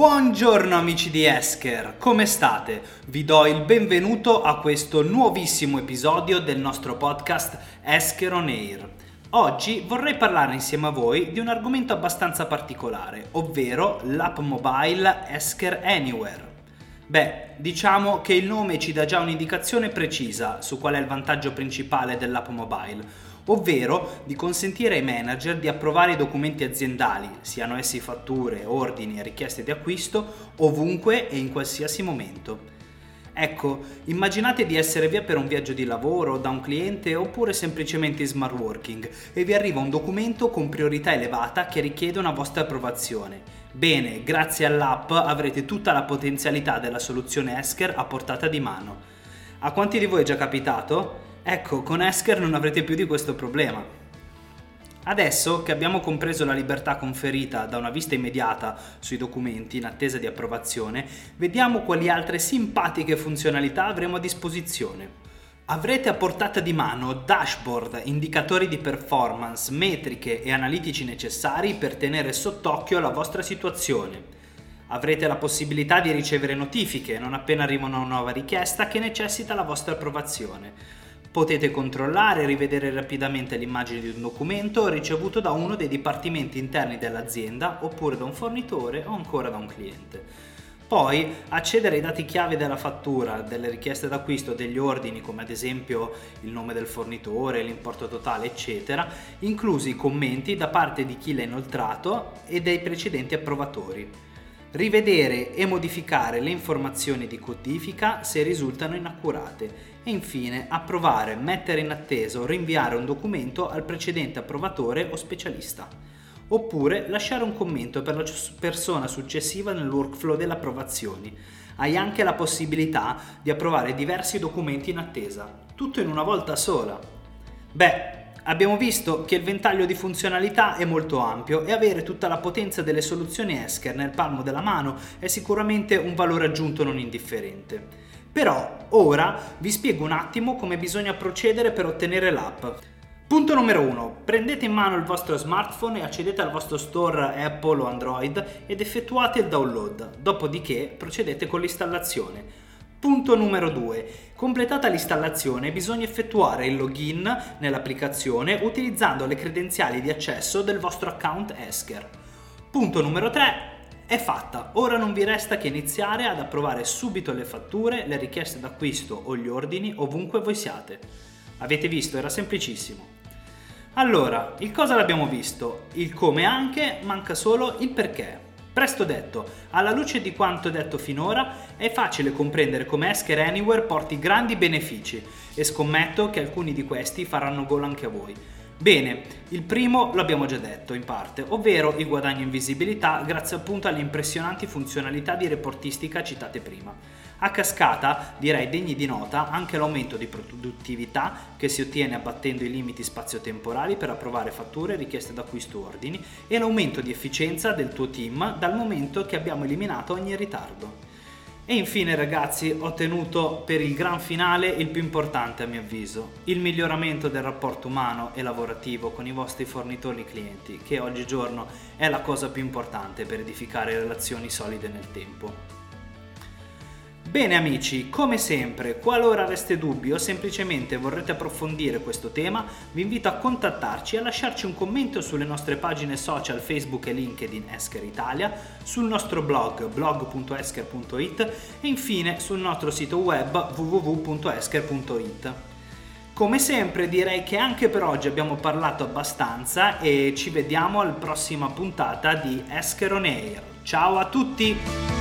Buongiorno amici di Esker, come state? Vi do il benvenuto a questo nuovissimo episodio del nostro podcast Esker on Air. Oggi vorrei parlare insieme a voi di un argomento abbastanza particolare, ovvero l'app mobile Esker Anywhere. Beh, diciamo che il nome ci dà già un'indicazione precisa su qual è il vantaggio principale dell'app mobile, ovvero di consentire ai manager di approvare i documenti aziendali, siano essi fatture, ordini e richieste di acquisto, ovunque e in qualsiasi momento. Ecco, immaginate di essere via per un viaggio di lavoro da un cliente oppure semplicemente in smart working e vi arriva un documento con priorità elevata che richiede una vostra approvazione. Bene, grazie all'app avrete tutta la potenzialità della soluzione Esker a portata di mano. A quanti di voi è già capitato? Ecco, con Esker non avrete più di questo problema. Adesso che abbiamo compreso la libertà conferita da una vista immediata sui documenti in attesa di approvazione, vediamo quali altre simpatiche funzionalità avremo a disposizione. Avrete a portata di mano dashboard, indicatori di performance, metriche e analitici necessari per tenere sott'occhio la vostra situazione. Avrete la possibilità di ricevere notifiche non appena arriva una nuova richiesta che necessita la vostra approvazione. Potete controllare e rivedere rapidamente l'immagine di un documento ricevuto da uno dei dipartimenti interni dell'azienda oppure da un fornitore o ancora da un cliente. Poi accedere ai dati chiave della fattura, delle richieste d'acquisto, degli ordini come ad esempio il nome del fornitore, l'importo totale eccetera, inclusi i commenti da parte di chi l'ha inoltrato e dei precedenti approvatori. Rivedere e modificare le informazioni di codifica se risultano inaccurate e infine approvare, mettere in attesa o rinviare un documento al precedente approvatore o specialista. Oppure lasciare un commento per la persona successiva nel workflow delle approvazioni. Hai anche la possibilità di approvare diversi documenti in attesa, tutto in una volta sola. Beh, abbiamo visto che il ventaglio di funzionalità è molto ampio e avere tutta la potenza delle soluzioni Esker nel palmo della mano è sicuramente un valore aggiunto non indifferente. Però ora vi spiego un attimo come bisogna procedere per ottenere l'app. Punto numero 1. Prendete in mano il vostro smartphone e accedete al vostro store Apple o Android ed effettuate il download. Dopodiché procedete con l'installazione. Punto numero 2. Completata l'installazione bisogna effettuare il login nell'applicazione utilizzando le credenziali di accesso del vostro account Esker. Punto numero 3 è fatta, ora non vi resta che iniziare ad approvare subito le fatture, le richieste d'acquisto o gli ordini ovunque voi siate. Avete visto, era semplicissimo. Allora, il cosa l'abbiamo visto, il come anche, manca solo il perché. Presto detto, alla luce di quanto detto finora, è facile comprendere come Esker Anywhere porti grandi benefici e scommetto che alcuni di questi faranno gol anche a voi. Bene, il primo l'abbiamo già detto in parte, ovvero il guadagno in visibilità grazie appunto alle impressionanti funzionalità di reportistica citate prima. A cascata, direi degni di nota, anche l'aumento di produttività che si ottiene abbattendo i limiti spazio-temporali per approvare fatture, richieste d'acquisto ordini e l'aumento di efficienza del tuo team dal momento che abbiamo eliminato ogni ritardo. E infine ragazzi ho tenuto per il gran finale il più importante a mio avviso, il miglioramento del rapporto umano e lavorativo con i vostri fornitori e clienti, che oggigiorno è la cosa più importante per edificare relazioni solide nel tempo. Bene amici, come sempre, qualora aveste dubbi o semplicemente vorrete approfondire questo tema, vi invito a contattarci e a lasciarci un commento sulle nostre pagine social Facebook e LinkedIn Esker Italia, sul nostro blog blog.esker.it e infine sul nostro sito web www.esker.it. Come sempre direi che anche per oggi abbiamo parlato abbastanza e ci vediamo alla prossima puntata di Esker On Air. Ciao a tutti!